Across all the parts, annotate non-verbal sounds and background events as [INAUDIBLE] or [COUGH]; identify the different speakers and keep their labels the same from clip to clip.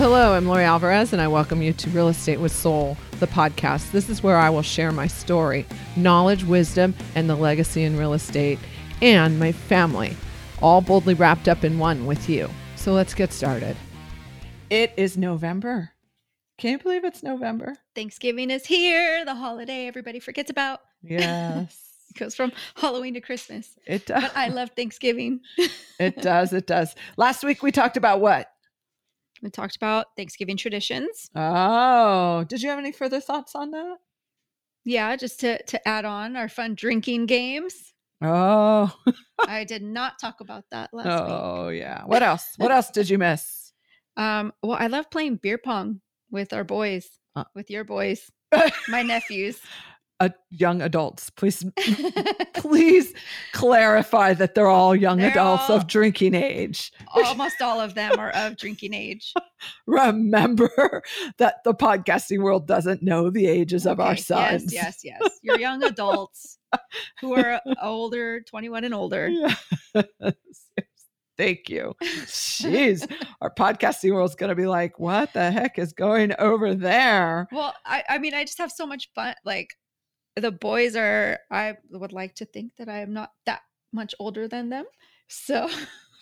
Speaker 1: hello. I'm Lori Alvarez, and I welcome you to Real Estate with Soul, the podcast. This is where I will share my story, knowledge, wisdom, and the legacy in real estate, and my family, all boldly wrapped up in one with you. So let's get started. It is November. Can you believe it's November?
Speaker 2: Thanksgiving is here, the holiday everybody forgets about.
Speaker 1: Yes. [LAUGHS]
Speaker 2: It goes from Halloween to Christmas.
Speaker 1: It does.
Speaker 2: But I love Thanksgiving.
Speaker 1: it does. It does. Last week we talked about what?
Speaker 2: We talked about Thanksgiving traditions.
Speaker 1: Oh, did you have any further thoughts on that?
Speaker 2: Yeah, just to to add on our fun drinking games.
Speaker 1: Oh, [LAUGHS]
Speaker 2: I did not talk about that last week.
Speaker 1: oh yeah. What else? What else did you miss? [LAUGHS]
Speaker 2: Um, well, I love playing beer pong with our boys,
Speaker 1: Uh.
Speaker 2: with your boys, [LAUGHS] my nephews.
Speaker 1: Uh, young adults, please, [LAUGHS] please clarify that they're all young
Speaker 2: They're
Speaker 1: adults
Speaker 2: all-
Speaker 1: of drinking age.
Speaker 2: Almost all of them are of drinking age. [LAUGHS]
Speaker 1: Remember that the podcasting world doesn't know the ages of our sons.
Speaker 2: Yes, yes, yes. You're young adults who are older, 21 and older. [LAUGHS]
Speaker 1: Yes. Thank you. Jeez, our podcasting world's going to be like, what the heck is going over there?
Speaker 2: Well, I, I mean, I just have so much fun. Like the boys are, I would like to think that I am not that much older than them. So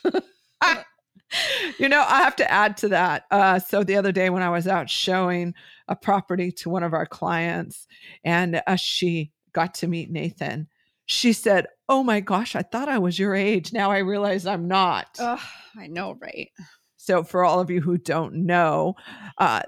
Speaker 2: [LAUGHS]
Speaker 1: you know, I have to add to that. Uh, so the other day when I was out showing a property to one of our clients, and uh, she got to meet Nathan, she said, "Oh my gosh, I thought I was your age. Now I realize I'm not."
Speaker 2: I know, right?
Speaker 1: So, for all of you who don't know, uh,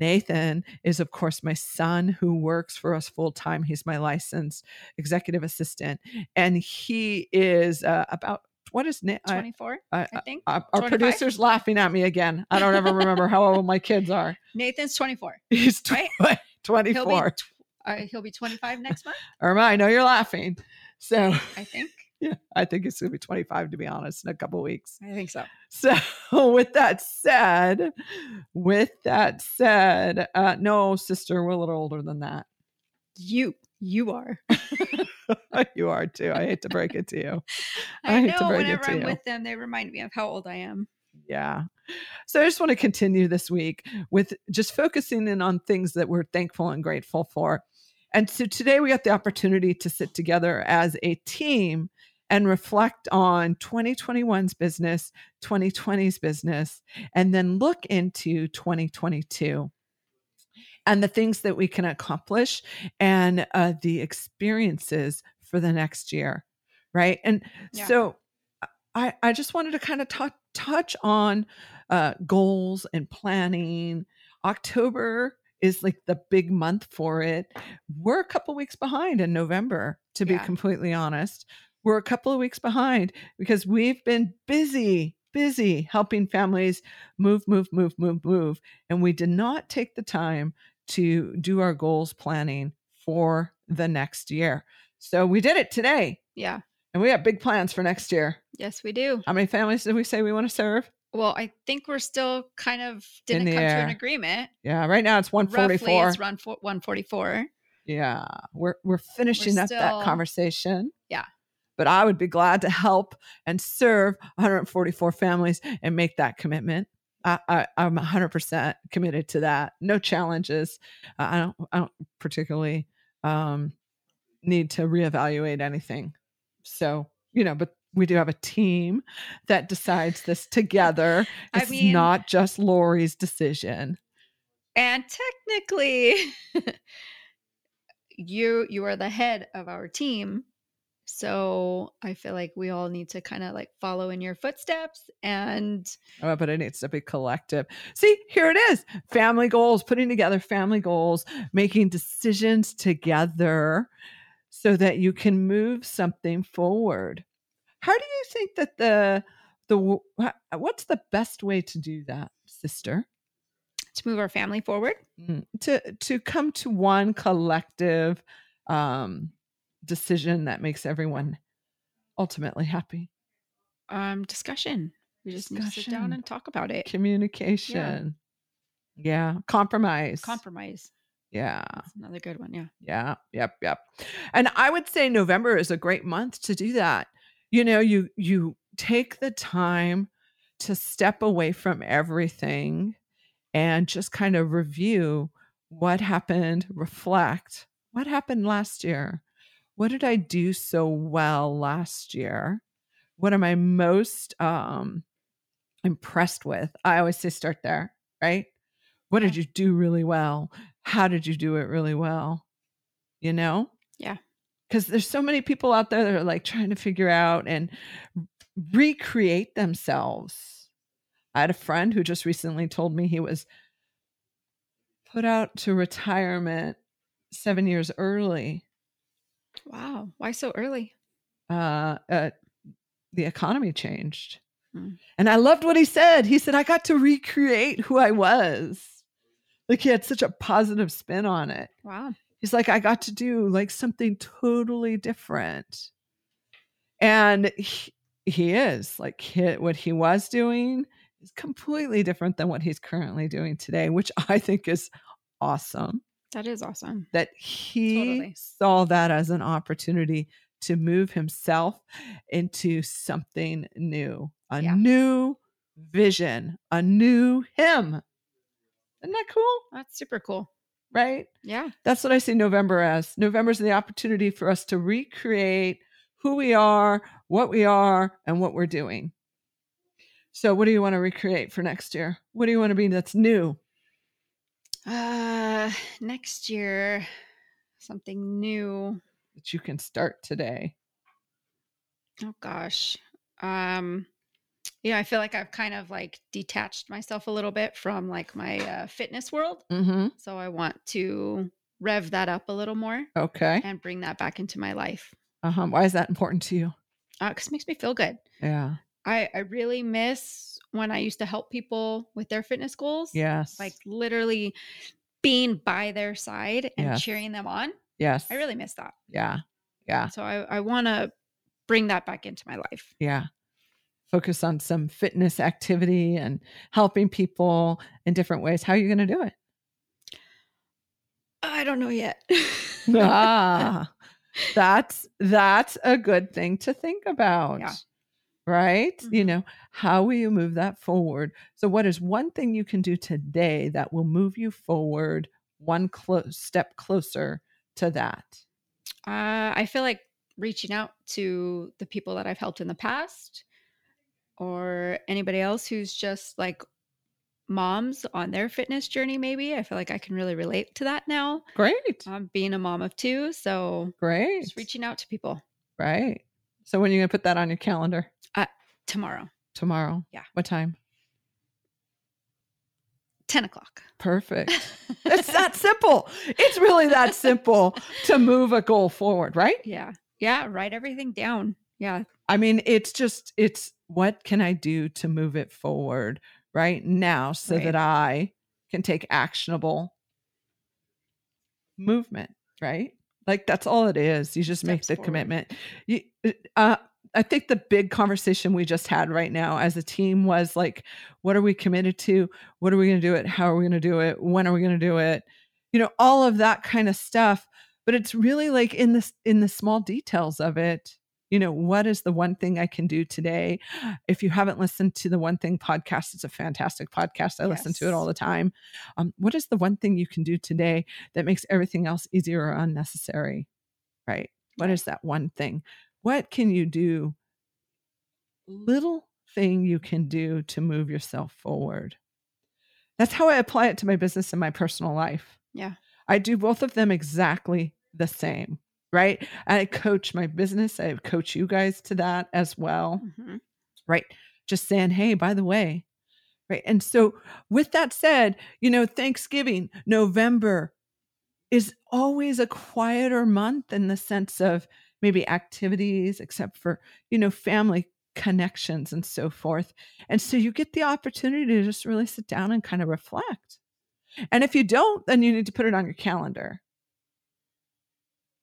Speaker 1: Nathan is, of course, my son who works for us full time. He's my licensed executive assistant, and he is uh, about what is Na- I-
Speaker 2: 24,
Speaker 1: I-
Speaker 2: I think.
Speaker 1: uh, our producer's laughing at me again. I don't ever remember how old my kids are. [LAUGHS]
Speaker 2: Nathan's 24. [LAUGHS]
Speaker 1: He's tw-
Speaker 2: Right? [LAUGHS] He'll be, tw- uh, he'll be 25 next month,
Speaker 1: Irma, I know you're laughing. So,
Speaker 2: I think.
Speaker 1: Yeah, I think it's going to be 25 to be honest in a couple weeks.
Speaker 2: I think so. [LAUGHS]
Speaker 1: So, with that said, with that said, uh, no, sister, we're a little older than that.
Speaker 2: You, you are. [LAUGHS]
Speaker 1: you are too. I hate to break it to you. [LAUGHS]
Speaker 2: I,
Speaker 1: I
Speaker 2: know whenever I'm
Speaker 1: you.
Speaker 2: with them, they remind me of how old I am.
Speaker 1: Yeah. So, I just want to continue this week with just focusing in on things that we're thankful and grateful for. And so, today we got the opportunity to sit together as a team and reflect on 2021's business, 2020's business, and then look into 2022 and the things that we can accomplish and uh, the experiences for the next year. Right. And
Speaker 2: Yeah.
Speaker 1: so I, I just wanted to kind of tou- touch on uh, goals and planning. October is like the big month for it. We're a couple weeks behind in November, to be
Speaker 2: Yeah.
Speaker 1: completely honest. We're a couple of weeks behind because we've been busy, busy helping families move, move, move, move, move. And we did not take the time to do our goals planning for the next year. So we did it today.
Speaker 2: Yeah.
Speaker 1: And we have big plans for next year.
Speaker 2: Yes, we do.
Speaker 1: How many families did we say we want to serve?
Speaker 2: Well, I think we're still kind of didn't come to an agreement.
Speaker 1: Yeah, right now it's 144.
Speaker 2: Roughly,
Speaker 1: 144.
Speaker 2: it's run for 144.
Speaker 1: Yeah, we're we're finishing up that conversation.
Speaker 2: Yeah.
Speaker 1: But I would be glad to help and serve 144 families and make that commitment. I, I I'm 100% committed to that. No challenges. Uh, I don't I don't particularly um need to reevaluate anything. So, you know, but we do have a team that decides this together.
Speaker 2: I
Speaker 1: It's
Speaker 2: mean-
Speaker 1: not just Lori's decision.
Speaker 2: And technically, [LAUGHS] you you are the head of our team. So I feel like we all need to kind of like follow in your footsteps and
Speaker 1: Oh, but it needs to be collective. See, here it is family goals, putting together family goals, making decisions together so that you can move something forward. How do you think that the, the, what's the best way to do that, sister?
Speaker 2: to move our family forward.
Speaker 1: Mm, To, to come to one collective um, decision that makes everyone ultimately happy.
Speaker 2: Um, discussion. We just need to sit down and talk about it.
Speaker 1: Communication. Yeah. Compromise.
Speaker 2: Compromise.
Speaker 1: yeah.
Speaker 2: That's another good one. Yeah.
Speaker 1: Yeah. Yep. Yep. And I would say November is a great month to do that. You know, you you take the time to step away from everything and just kind of review what happened, reflect what happened last year. What did I do so well last year? What am I most um, impressed with? I always say start there, right? What did you do really well? How did you do it really well? You know?
Speaker 2: Yeah.
Speaker 1: Because there's so many people out there that are like trying to figure out and recreate themselves. I had a friend who just recently told me he was put out to retirement seven years early.
Speaker 2: Wow. Why so early?
Speaker 1: Uh, uh, the economy changed.
Speaker 2: Hmm.
Speaker 1: And I loved what he said. He said, I got to recreate who I was. Like he had such a positive spin on it.
Speaker 2: Wow.
Speaker 1: He's like, I got to do like something totally different. And he, he is like he, what he was doing is completely different than what he's currently doing today, which [LAUGHS] I think is awesome
Speaker 2: That is awesome.
Speaker 1: that he
Speaker 2: Totally.
Speaker 1: saw that as an opportunity to move himself into something new, a
Speaker 2: Yeah.
Speaker 1: new vision, a new him. Isn't that cool?
Speaker 2: That's super cool.
Speaker 1: Right?
Speaker 2: Yeah.
Speaker 1: That's what I see November as. November is the opportunity for us to recreate who we are, what we are, and what we're doing. So, what do you want to recreate for next year? What do you want to be that's new?
Speaker 2: Uh next year something new.
Speaker 1: That you can start today?
Speaker 2: Oh gosh. Um yeah, I feel like I've kind of like detached myself a little bit from like my uh, fitness world.
Speaker 1: Mm-hmm.
Speaker 2: So I want to rev that up a little more
Speaker 1: Okay.
Speaker 2: and bring that back into my life.
Speaker 1: Uh-huh. Why is that important to you?
Speaker 2: because it makes me feel good.
Speaker 1: Yeah.
Speaker 2: I, I really miss when I used to help people with their fitness goals.
Speaker 1: Yes.
Speaker 2: Like literally being by their side and
Speaker 1: Yes.
Speaker 2: cheering them on.
Speaker 1: yes.
Speaker 2: I really miss that.
Speaker 1: Yeah. Yeah.
Speaker 2: So I, I want to bring that back into my life.
Speaker 1: Yeah. Focus on some fitness activity and helping people in different ways. How are you going to do it?
Speaker 2: I don't know yet.
Speaker 1: ah, [LAUGHS] that's that's a good thing to think about. Right? You
Speaker 2: Mhm.
Speaker 1: know, how will you move that forward? So what is one thing you can do today that will move you forward one clo- step closer to that?
Speaker 2: Uh, I feel like reaching out to the people that I've helped in the past or anybody else who's just like moms on their fitness journey, maybe. I feel like I can really relate to that now.
Speaker 1: Great.
Speaker 2: Um, being a mom of two. So
Speaker 1: Great.
Speaker 2: just reaching out to people
Speaker 1: Right. So when are you going to put that on your calendar?
Speaker 2: tomorrow,
Speaker 1: Tomorrow.
Speaker 2: Yeah.
Speaker 1: What time?
Speaker 2: 10 o'clock.
Speaker 1: Perfect. [LAUGHS] it's that simple. It's really that simple to move a goal forward, right?
Speaker 2: yeah. Yeah. Write everything down. Yeah.
Speaker 1: I mean, it's just, it's what can I do to move it forward right now so
Speaker 2: Right.
Speaker 1: that I can take actionable movement, right? Like that's all it is. You just make the
Speaker 2: forward.
Speaker 1: commitment. You, uh, I think the big conversation we just had right now as a team was like, what are we committed to? What are we going to do it? How are we going to do it? When are we going to do it? You know, all of that kind of stuff. But it's really like in this in the small details of it. You know, what is the one thing I can do today? If you haven't listened to the One Thing podcast, it's a fantastic podcast. I listen to it all the time. Um, what is the one thing you can do today that makes everything else easier or unnecessary? Right. What is that one thing? What can you do? Little thing you can do to move yourself forward. That's how I apply it to my business and my personal life.
Speaker 2: Yeah.
Speaker 1: I do both of them exactly the same, right? I coach my business. I coach you guys to that as well
Speaker 2: Mhm.
Speaker 1: right? Just saying, hey, by the way, right? And so, with that said, you know, Thanksgiving, November is always a quieter month in the sense of maybe activities, except for, you know, family connections and so forth. And so, you get the opportunity to just really sit down and kind of reflect. And if you don't, then you need to put it on your calendar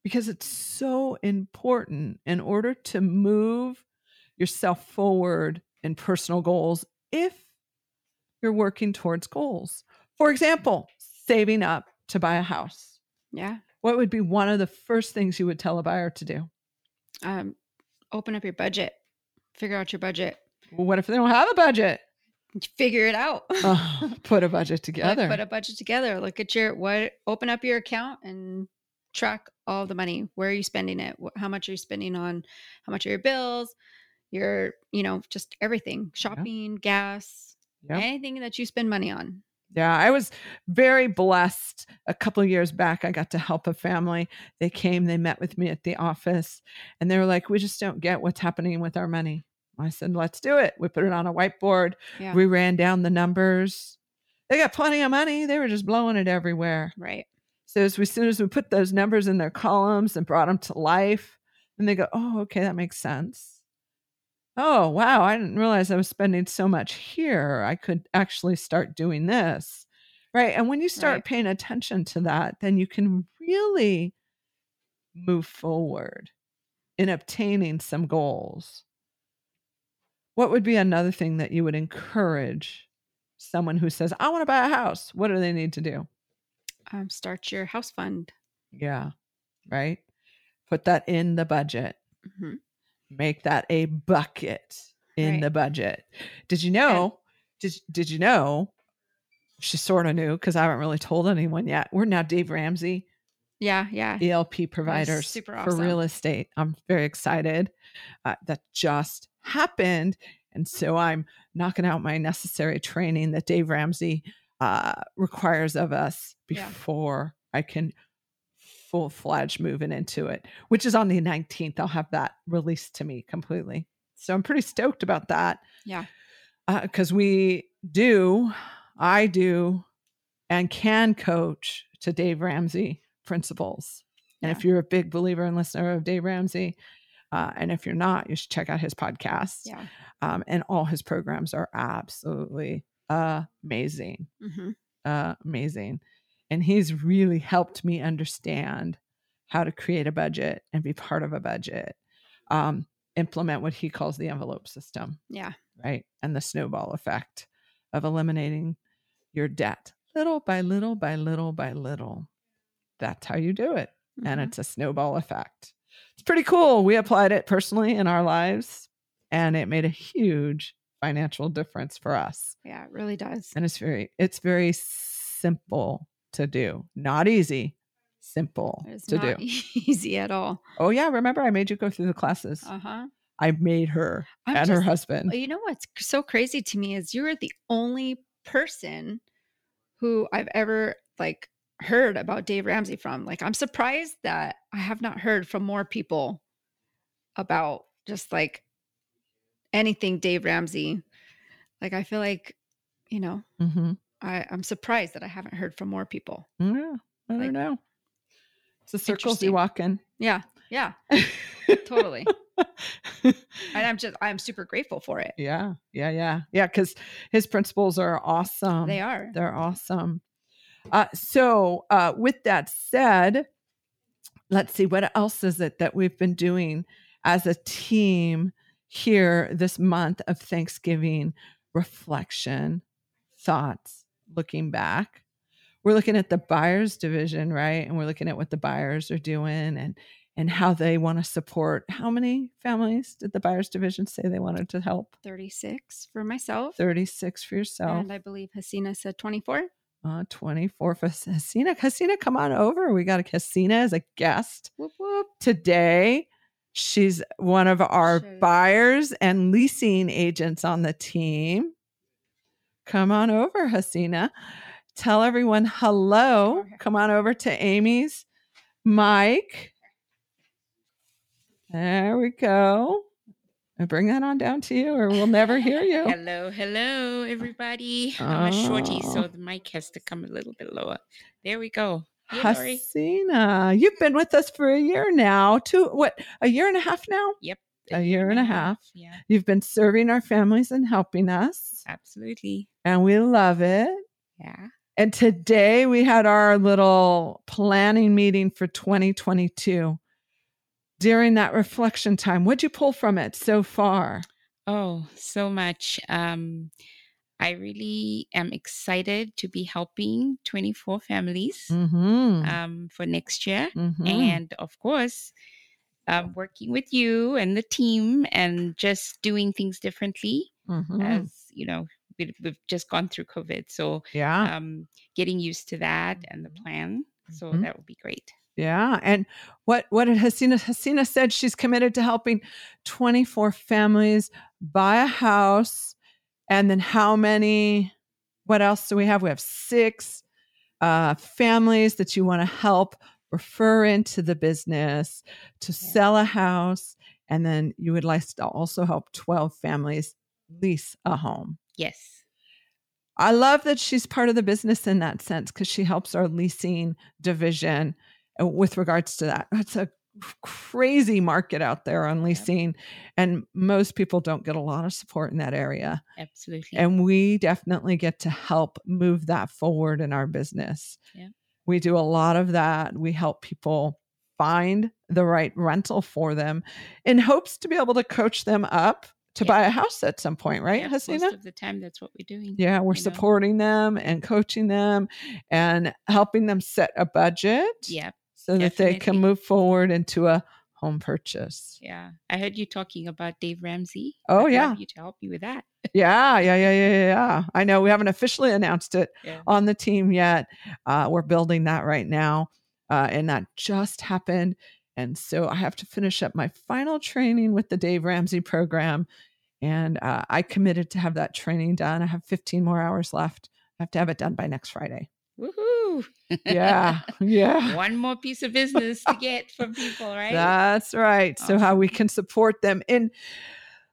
Speaker 1: because it's so important in order to move yourself forward in personal goals if you're working towards goals. For example, saving up to buy a house.
Speaker 2: Yeah.
Speaker 1: What would be one of the first things you would tell a buyer to do?
Speaker 2: Um, open up your budget, figure out your budget.
Speaker 1: Well, what if they don't have a budget?
Speaker 2: figure it out.
Speaker 1: Oh, [LAUGHS] put a budget
Speaker 2: Like,
Speaker 1: together.
Speaker 2: put a budget together. Look at your what. Open up your account and track all the money. Where are you spending it? How much are you spending on? How much are your bills? Your, you know, just everything. Shopping, gas,
Speaker 1: Yep.
Speaker 2: anything that you spend money on.
Speaker 1: Yeah, I was very blessed. A couple of years back, I got to help a family. They came, they met with me at the office, and they were like, We just don't get what's happening with our money. I said, Let's do it. We put it on a whiteboard.
Speaker 2: Yeah.
Speaker 1: We ran down the numbers. They got plenty of money. They were just blowing it everywhere.
Speaker 2: right.
Speaker 1: So as, we, as soon as we put those numbers in their columns and brought them to life, and they go, Oh, okay, that makes sense. Oh, wow, I didn't realize I was spending so much here. I could actually start doing this. Right. And when you start
Speaker 2: Right.
Speaker 1: paying attention to that, then you can really move forward in obtaining some goals. What would be another thing that you would encourage someone who says, I want to buy a house? What do they need to do?
Speaker 2: Um, start your house fund.
Speaker 1: Yeah. Right. Put that in the budget.
Speaker 2: Mhm.
Speaker 1: Make that a bucket in
Speaker 2: Right.
Speaker 1: the budget. Did you know? Did, did you know? She sort of knew because I haven't really told anyone yet. We're now Dave Ramsey
Speaker 2: Yeah. Yeah.
Speaker 1: ELP providers
Speaker 2: super
Speaker 1: for real estate. I'm very excited. Uh, that just happened. And so I'm knocking out my necessary training that Dave Ramsey uh, requires of us
Speaker 2: Yeah.
Speaker 1: before I can full fledged moving into it, which is on the 19th. I'll have that released to me completely. So I'm pretty stoked about that
Speaker 2: Yeah.
Speaker 1: because we do, I do, and can coach to Dave Ramsey principles. And if you're a big believer and listener of Dave Ramsey, uh, and if you're not, you should check out his podcast.
Speaker 2: Yeah.
Speaker 1: Um, and all his programs are absolutely amazing,
Speaker 2: hmm
Speaker 1: amazing. And he's really helped me understand how to create a budget and be part of a budget, um, implement what he calls the envelope system
Speaker 2: Yeah.
Speaker 1: right? And the snowball effect of eliminating your debt little by little by little by little. That's how you do it. And
Speaker 2: Mhm.
Speaker 1: it's a snowball effect. It's pretty cool. We applied it personally in our lives and it made a huge financial difference for us.
Speaker 2: yeah, it really does.
Speaker 1: And it's very it's very simple to do. Not easy, simple
Speaker 2: It's
Speaker 1: to
Speaker 2: not
Speaker 1: do.
Speaker 2: easy at all.
Speaker 1: Oh yeah, remember I made you go through the classes.
Speaker 2: Uh huh.
Speaker 1: I made her
Speaker 2: I'm
Speaker 1: and her husband.
Speaker 2: You know what's so crazy to me is you're the only person who I've ever like heard about Dave Ramsey from. Like I'm surprised that I have not heard from more people about just like anything Dave Ramsey. Like I feel like, you know,
Speaker 1: Mhm.
Speaker 2: I, I'm surprised that I haven't heard from more people.
Speaker 1: Yeah, I
Speaker 2: Like,
Speaker 1: don't know. It's the circles you walk in.
Speaker 2: Yeah. Yeah. [LAUGHS] Totally. [LAUGHS] And I'm just I'm super grateful for it.
Speaker 1: yeah, yeah, yeah, yeah. Because his principles are awesome.
Speaker 2: they are.
Speaker 1: They're awesome. Uh, so, uh, with that said, let's see what else is it that we've been doing as a team here this month of Thanksgiving reflection, thoughts, looking back. We're looking at the buyers division, right? And we're looking at what the buyers are doing and and how they want to support. How many families did the buyers division say they wanted to help?
Speaker 2: 36 for myself.
Speaker 1: 36 for yourself.
Speaker 2: And I believe Hasina said 24.
Speaker 1: Uh, 24 for Hasina. Hasina, come on over. We got a Hasina as a guest
Speaker 2: Whoop whoop.
Speaker 1: today. She's one of our
Speaker 2: Sure.
Speaker 1: buyers and leasing agents on the team. Come on over, Hasina. Tell everyone hello. Come on over to Amy's mic. There we go. And bring that on down to you, or we'll never hear you. [LAUGHS]
Speaker 3: Hello, hello, everybody. I'm a shorty,
Speaker 1: Oh.
Speaker 3: so the mic has to come a little bit lower. There we go. Hey,
Speaker 1: Hasina, you've been with us for a year now. Two, what, a year and a half now? Yep. A year and a half.
Speaker 3: Yeah,
Speaker 1: You've been serving our families and helping us,
Speaker 3: absolutely.
Speaker 1: and we love it.
Speaker 3: Yeah.
Speaker 1: And today we had our little planning meeting for 2022. During that reflection time, what'd you pull from it so far?
Speaker 3: Oh, so much. Um, I really am excited to be helping 24 families
Speaker 1: Mm-hmm.
Speaker 3: um, for next year.
Speaker 1: mm-hmm.
Speaker 3: And of course, um, working with you and the team and just doing things differently.
Speaker 1: Mhm.
Speaker 3: as you know we, we've just gone through COVID, so
Speaker 1: Yeah.
Speaker 3: um, getting used to that and the plan. So
Speaker 1: Mhm.
Speaker 3: that would be great.
Speaker 1: Yeah. And what what did Hasina Hasina said she's committed to helping 24 families buy a house. And then how many what else do we have? We have six uh families that you want to help refer into the business to
Speaker 3: Yeah.
Speaker 1: sell a house. And then you would like to also help 12 families lease a home.
Speaker 3: Yes.
Speaker 1: I love that she's part of the business in that sense because she helps our leasing division uh, with regards to that. That's a crazy market out there on leasing, and most people don't get a lot of support in that area.
Speaker 3: Absolutely.
Speaker 1: And we definitely get to help move that forward in our business.
Speaker 3: Yeah.
Speaker 1: We do a lot of that. We help people find the right rental for them in hopes to be able to coach them up to
Speaker 3: Yeah.
Speaker 1: buy a house at some point, right,
Speaker 3: Yeah,
Speaker 1: Hasina?
Speaker 3: most of the time, that's what we're doing.
Speaker 1: Yeah, we're
Speaker 3: you know?
Speaker 1: supporting them and coaching them and helping them set a budget
Speaker 3: Yeah.
Speaker 1: So that they can move forward into a home purchase.
Speaker 3: Yeah. I heard you talking about Dave Ramsey.
Speaker 1: Oh,
Speaker 3: I'd
Speaker 1: yeah.
Speaker 3: you to help you with that.
Speaker 1: Yeah, yeah, yeah, yeah, yeah, yeah. I know we haven't officially announced it
Speaker 3: Yeah.
Speaker 1: on the team yet. Uh, we're building that right now, uh, and that just happened. And so I have to finish up my final training with the Dave Ramsey program. And uh, I committed to have that training done. I have 15 more hours left. I have to have it done by next Friday.
Speaker 3: Woohoo.
Speaker 1: Yeah, [LAUGHS] yeah.
Speaker 3: One more piece of business to get from people, right?
Speaker 1: That's right. So, how we can support them. And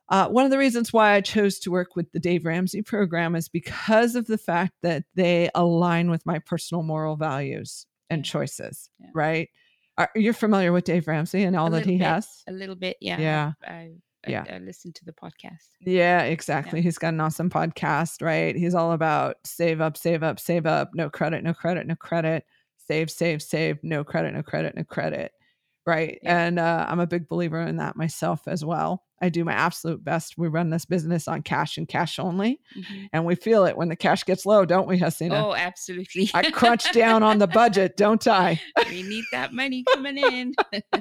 Speaker 1: uh, one of the reasons why I chose to work with the Dave Ramsey program is because of the fact that they align with my personal moral values and choices,
Speaker 3: Yeah.
Speaker 1: right? Are, you're familiar with Dave Ramsey and all that he
Speaker 3: bit.
Speaker 1: has?
Speaker 3: a little bit. Yeah.
Speaker 1: Yeah.
Speaker 3: I, I,
Speaker 1: Yeah.
Speaker 3: I, I listened to the podcast.
Speaker 1: Yeah, exactly. He's got an awesome podcast, right? He's all about save up, save up, save up, no credit, no credit, no credit, save, save, save, no credit, no credit, no credit. Right.
Speaker 3: Yeah.
Speaker 1: And uh, I'm a big believer in that myself as well. I do my absolute best. We run this business on cash and cash only,
Speaker 3: Mhm.
Speaker 1: and we feel it when the cash gets low, don't we, Hasina?
Speaker 3: Oh, absolutely.
Speaker 1: I crunch [LAUGHS] down on the budget, don't I? [LAUGHS]
Speaker 3: we need that money coming in. [LAUGHS]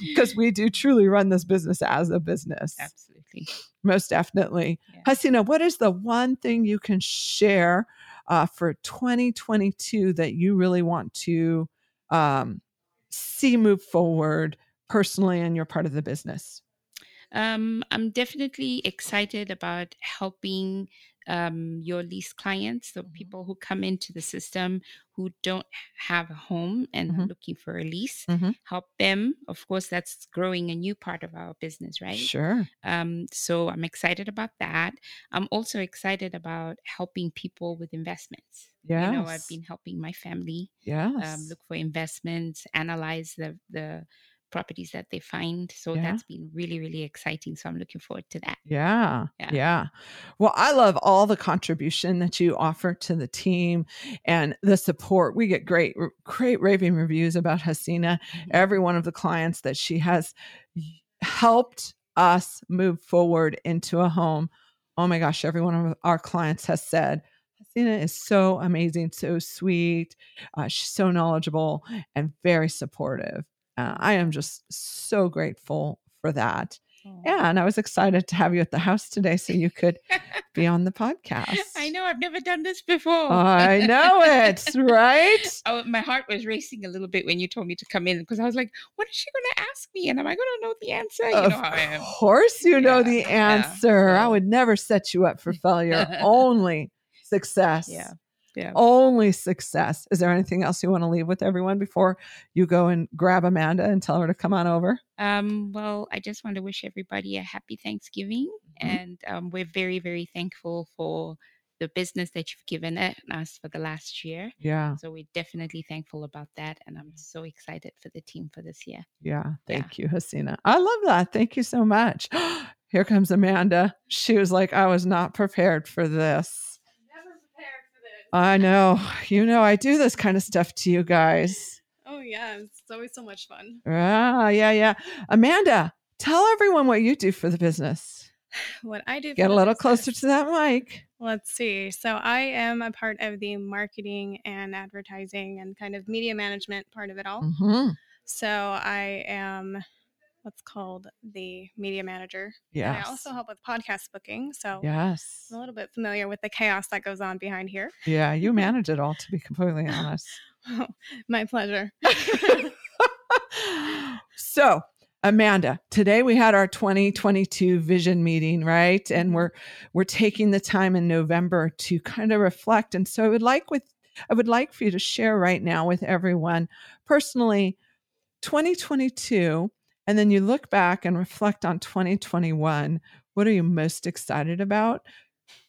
Speaker 1: Because we do truly run this business as a business.
Speaker 3: absolutely.
Speaker 1: Most definitely.
Speaker 3: Yeah.
Speaker 1: Hasina, what is the one thing you can share uh, for 2022 that you really want to um, see move forward personally in your part of the business?
Speaker 3: Um, I'm definitely excited about helping um, your lease clients, the
Speaker 1: Mhm.
Speaker 3: people who come into the system who don't have a home and are
Speaker 1: Mhm.
Speaker 3: looking for a lease.
Speaker 1: Mhm.
Speaker 3: Help them. Of course, that's growing a new part of our business, right?
Speaker 1: Sure.
Speaker 3: Um, so I'm excited about that. I'm also excited about helping people with investments.
Speaker 1: Yeah.
Speaker 3: You know, I've been helping my family
Speaker 1: Yes.
Speaker 3: um, look for investments, analyze the the properties that they find. So
Speaker 1: Yeah.
Speaker 3: that's been really really exciting. So I'm looking forward to that.
Speaker 1: Yeah,
Speaker 3: Yeah.
Speaker 1: yeah. Well, I love all the contribution that you offer to the team and the support. We get great, great raving reviews about Hasina.
Speaker 3: Mhm.
Speaker 1: Every one of the clients that she has helped us move forward into a home. Oh my gosh, every one of our clients has said, Hasina is so amazing, so sweet. Uh, she's so knowledgeable and very supportive. Uh, I am just so grateful for that.
Speaker 3: Oh.
Speaker 1: Yeah, and I was excited to have you at the house today so you could be [LAUGHS] on the podcast.
Speaker 3: I know I've never done this before.
Speaker 1: I know it, [LAUGHS] right?
Speaker 3: Oh, my heart was racing a little bit when you told me to come in because I was like, "What is she going to ask me? And am I going to know the answer?" You
Speaker 1: of
Speaker 3: know how I am.
Speaker 1: course, you know
Speaker 3: Yeah,
Speaker 1: the
Speaker 3: yeah,
Speaker 1: answer. I would never set you up for failure. [LAUGHS] Only success.
Speaker 3: Yeah, yeah.
Speaker 1: Only success. Is there anything else you want to leave with everyone before you go and grab Amanda and tell her to come on over?
Speaker 3: Um, well, I just want to wish everybody a happy Thanksgiving,
Speaker 1: Mhm.
Speaker 3: and um, we're very, very thankful for the business that you've given it- us for the last year.
Speaker 1: Yeah,
Speaker 3: So we're definitely thankful about that, and I'm so excited for the team for this year.
Speaker 1: yeah. Thank you, Hasina. I love that. Thank you so much. [GASPS] Here comes Amanda. She was like, I was not prepared for this.
Speaker 4: Never prepared for this.
Speaker 1: I know. You know, I do this kind of stuff to you guys.
Speaker 4: Oh yeah, it's always so much fun.
Speaker 1: Ah, yeah, yeah. Amanda, tell everyone what you do for the business. [SIGHS]
Speaker 4: What I do.
Speaker 1: Get a little
Speaker 4: business-
Speaker 1: closer to that mic.
Speaker 4: Let's see. So I am a part of the marketing and advertising and kind of media management part of it all.
Speaker 1: Mhm.
Speaker 4: So I am. What's called the media manager.
Speaker 1: Yeah.
Speaker 4: I also help with podcast booking. So
Speaker 1: yes.
Speaker 4: I'm a little bit familiar with the chaos that goes on behind here.
Speaker 1: Yeah, you [LAUGHS] manage it all, to be completely honest. [LAUGHS]
Speaker 4: My pleasure. [LAUGHS]
Speaker 1: so, Amanda, today we had our 2022 vision meeting, right? And mm-hmm. we're we're taking the time in November to kind of reflect. And so I would like with I would like for you to share right now with everyone personally 2022 and then you look back and reflect on 2021. What are you most excited about?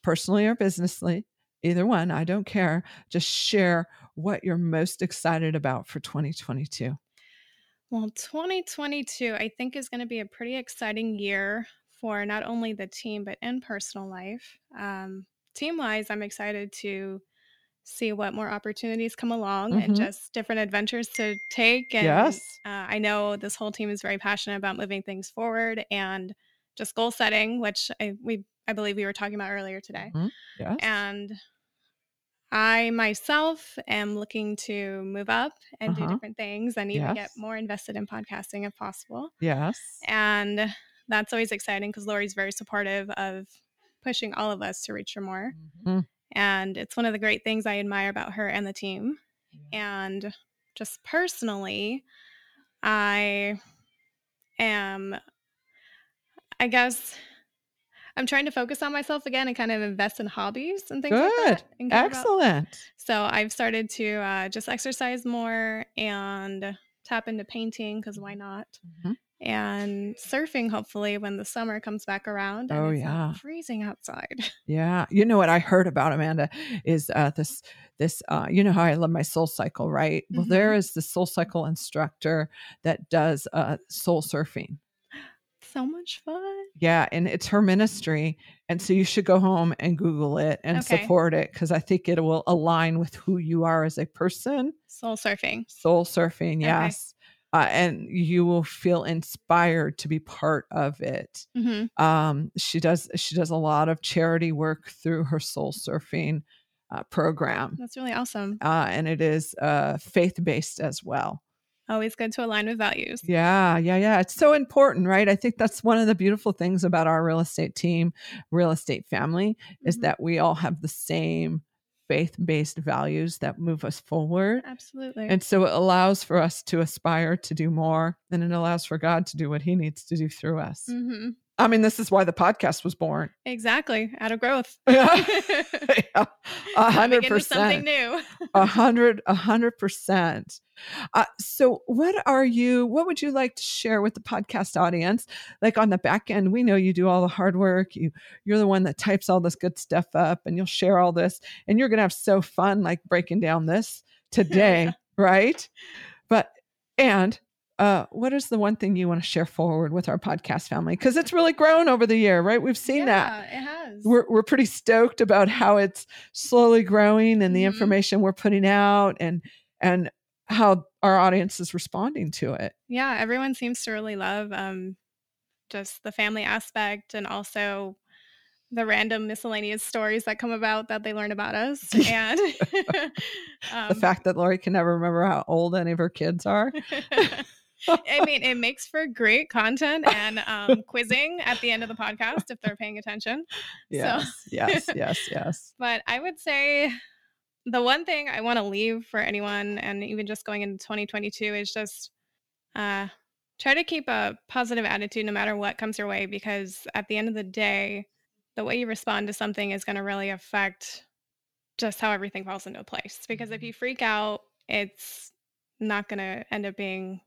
Speaker 1: Personally or businessly? Either one, I don't care. Just share what you're most excited about for 2022.
Speaker 4: Well, 2022, I think, is going to be a pretty exciting year for not only the team, but in personal life. Um, team wise, I'm excited to see what more opportunities come along and
Speaker 1: Mhm.
Speaker 4: just different adventures to take. And
Speaker 1: Yes.
Speaker 4: uh, I know this whole team is very passionate about moving things forward and just goal setting, which I, we I believe we were talking about earlier today.
Speaker 1: Mhm. Yes.
Speaker 4: And I myself am looking to move up and
Speaker 1: Uh-huh.
Speaker 4: do different things and even get more invested in podcasting if possible.
Speaker 1: yes.
Speaker 4: And that's always exciting because Lori's very supportive of pushing all of us to reach for more.
Speaker 1: Mhm.
Speaker 4: And it's one of the great things I admire about her and the team. And just personally, I am, I guess, I'm trying to focus on myself again and kind of invest in hobbies and things like that. care about-
Speaker 1: Excellent.
Speaker 4: so I've started to uh, just exercise more and tap into painting because why not?
Speaker 1: Mhm.
Speaker 4: And surfing, hopefully, when the summer comes back around.
Speaker 1: Oh, yeah.
Speaker 4: freezing outside. [LAUGHS]
Speaker 1: Yeah. You know what I heard about Amanda is uh, this this uh, you know how I love my soul cycle, right? Well,
Speaker 4: Mhm.
Speaker 1: there is the soul cycle instructor that does uh, soul surfing.
Speaker 4: so much fun.
Speaker 1: Yeah, and it's her ministry, and so you should go home and Google it and
Speaker 4: Okay.
Speaker 1: support it because I think it will align with who you are as a person.
Speaker 4: Soul surfing.
Speaker 1: Soul surfing,
Speaker 4: Okay.
Speaker 1: Uh, and you will feel inspired to be part of it.
Speaker 4: hmm
Speaker 1: um, she does she does a lot of charity work through her soul surfing uh, program
Speaker 4: That's really awesome.
Speaker 1: uh, and it is uh, faith-based as well
Speaker 4: Always good to align with values.
Speaker 1: yeah yeah yeah it's so important right i think that's one of the beautiful things about our real estate team real estate family is
Speaker 4: Mhm.
Speaker 1: that we all have the same faith-based values that move us forward.
Speaker 4: Absolutely.
Speaker 1: and so it allows for us to aspire to do more and it allows for god to do what he needs to do through us.
Speaker 4: Hmm
Speaker 1: i mean this is why the podcast was born
Speaker 4: Exactly. Out of growth. [LAUGHS] [LAUGHS]
Speaker 1: Yeah. A hundred
Speaker 4: into something new.
Speaker 1: a [LAUGHS] hundred, a hundred percent. Uh, so, what are you? What would you like to share with the podcast audience? Like on the back end, we know you do all the hard work. You, you're the one that types all this good stuff up, and you'll share all this, and you're gonna have so fun, like breaking down this today, right? But and uh, what is the one thing you want to share forward with our podcast family? Because it's really grown over the year, right? We've seen that
Speaker 4: yeah, it has.
Speaker 1: we're we're pretty stoked about how it's slowly growing and the
Speaker 4: Mhm.
Speaker 1: information we're putting out and and how our audience is responding to it.
Speaker 4: yeah everyone seems to really love um just the family aspect and also the random miscellaneous stories that come about that they learn about us [LAUGHS] and [LAUGHS]
Speaker 1: the
Speaker 4: um,
Speaker 1: fact that Lori can never remember how old any of her kids are. [LAUGHS]
Speaker 4: i mean it makes for great content and um, [LAUGHS] quizzing at the end of the podcast if they're paying attention.
Speaker 1: Yes, yes, yes, yes. [LAUGHS]
Speaker 4: but i would say the one thing i want to leave for anyone and even just going into 2022 is just uh, try to keep a positive attitude no matter what comes your way because at the end of the day the way you respond to something is going to really affect just how everything falls into place. Because if you freak out it's not going to end up being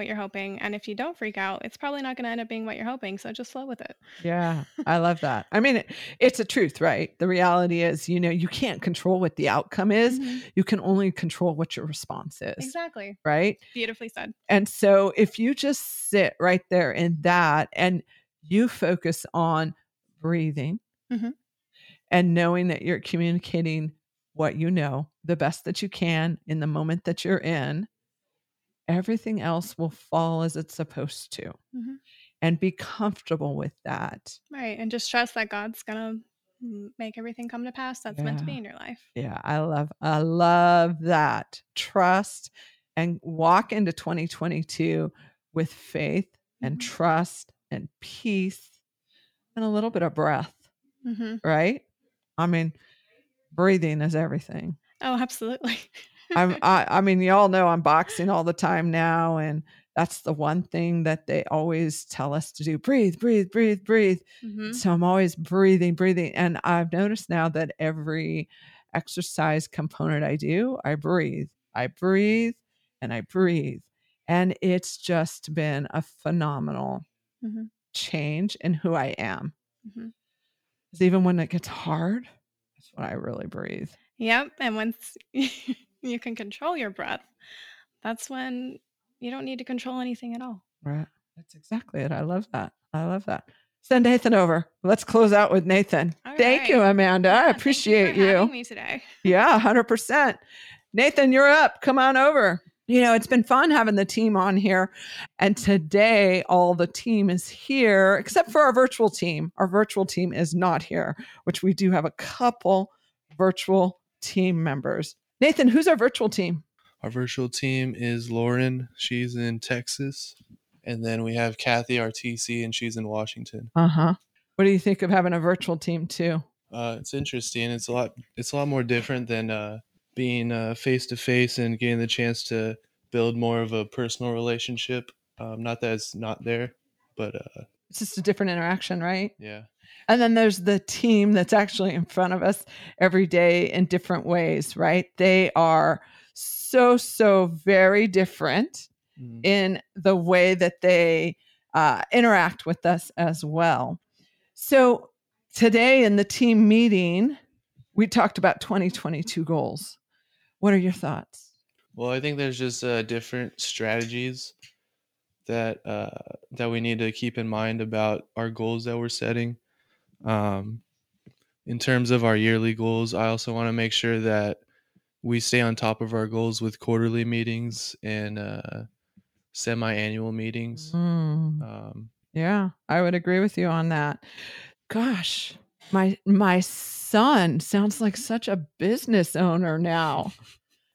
Speaker 4: what you're hoping and if you don't freak out it's probably not going to end up being what you're hoping so just flow with it
Speaker 1: Yeah, I love that. I mean, it, it's a truth, right? The reality is, you know, you can't control what the outcome is.
Speaker 4: Mhm.
Speaker 1: You can only control what your response is,
Speaker 4: exactly
Speaker 1: right?
Speaker 4: beautifully said
Speaker 1: And so if you just sit right there in that and you focus on breathing
Speaker 4: Mhm.
Speaker 1: and knowing that you're communicating what you know the best that you can in the moment that you're in, everything else will fall as it's supposed to.
Speaker 4: Mhm.
Speaker 1: And be comfortable with that.
Speaker 4: Right. And just trust that God's going to make everything come to pass that's meant to be in your life.
Speaker 1: Yeah, I love I love that. Trust and walk into 2022 with faith and
Speaker 4: Mhm.
Speaker 1: trust and peace and a little bit of breath,
Speaker 4: hmm
Speaker 1: right? I mean, breathing is everything.
Speaker 4: Oh, absolutely. [LAUGHS]
Speaker 1: I'm [LAUGHS] I, I mean, y'all know I'm boxing all the time now and that's the one thing that they always tell us to do. Breathe, breathe, breathe, breathe.
Speaker 4: Mhm.
Speaker 1: So I'm always breathing, breathing. And I've noticed now that every exercise component I do, I breathe. I breathe and I breathe. And it's just been a phenomenal
Speaker 4: Mhm.
Speaker 1: change in who I am.
Speaker 4: Mhm.
Speaker 1: 'Cause even when it gets hard, that's when I really breathe.
Speaker 4: Yep. And once [LAUGHS] you can control your breath, that's when you don't need to control anything at all.
Speaker 1: Right. That's exactly it. I love that. I love that. Send Nathan over. Let's close out with Nathan.
Speaker 4: All
Speaker 1: Thank you. Amanda.
Speaker 4: Yeah,
Speaker 1: I appreciate
Speaker 4: you. For
Speaker 1: you.
Speaker 4: having me today. [LAUGHS]
Speaker 1: Yeah, 100%. Nathan, you're up. Come on over. You know, it's been fun having the team on here. And today, all the team is here, except for our virtual team. Our virtual team is not here, which we do have a couple virtual team members. Nathan, who's our virtual team?
Speaker 5: Our virtual team is Lauren. She's in Texas. And then we have Kathy, our TC, and she's in Washington.
Speaker 1: Uh huh. What do you think of having a virtual team too?
Speaker 5: Uh, it's interesting. It's a lot. It's a lot more different than uh, being face to face and getting the chance to build more of a personal relationship. Um, not that it's not there, but uh,
Speaker 1: It's just a different interaction, right?
Speaker 5: yeah,
Speaker 1: And then there's the team that's actually in front of us every day in different ways, right? They are so, so very different
Speaker 5: Mhm.
Speaker 1: in the way that they uh, interact with us as well. So today in the team meeting, we talked about 2022 goals. What are your thoughts?
Speaker 5: Well, I think there's just uh, different strategies that uh, that we need to keep in mind about our goals that we're setting. Um, in terms of our yearly goals, I also want to make sure that we stay on top of our goals with quarterly meetings and uh, semi-annual meetings.
Speaker 1: Mm.
Speaker 5: Um,
Speaker 1: Yeah, I would agree with you on that. Gosh, my my son sounds like such a business owner now.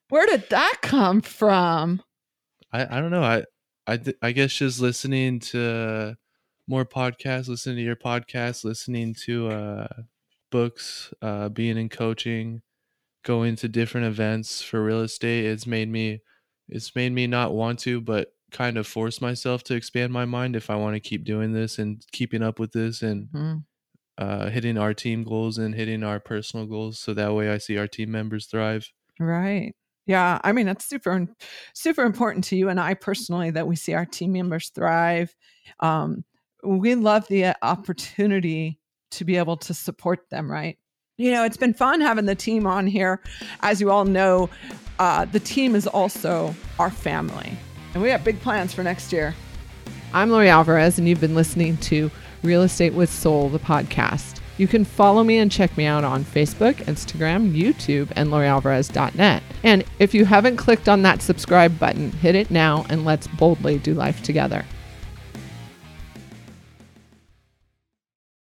Speaker 1: Where did that come from?
Speaker 5: I, I don't know. I I th- I guess just listening to more podcasts, listening to your podcast, listening to uh, books, uh, being in coaching, going to different events for real estate. It's made me it's made me not want to, but kind of force myself to expand my mind if I want to keep doing this and keeping up with this and
Speaker 1: Mhm.
Speaker 5: uh, hitting our team goals and hitting our personal goals. So that way I see our team members thrive.
Speaker 1: Right. Yeah, I mean it's super super important to you and I personally that we see our team members thrive. Um, we love the uh, opportunity to be able to support them, right? You know, it's been fun having the team on here. As you all know, uh, the team is also our family, and we have big plans for next year. I'm Lori Alvarez, and you've been listening to Real Estate with Soul, the podcast. You can follow me and check me out on Facebook, Instagram, YouTube, and LoriAlvarez.net. And if you haven't clicked on that subscribe button, hit it now and let's boldly do life together.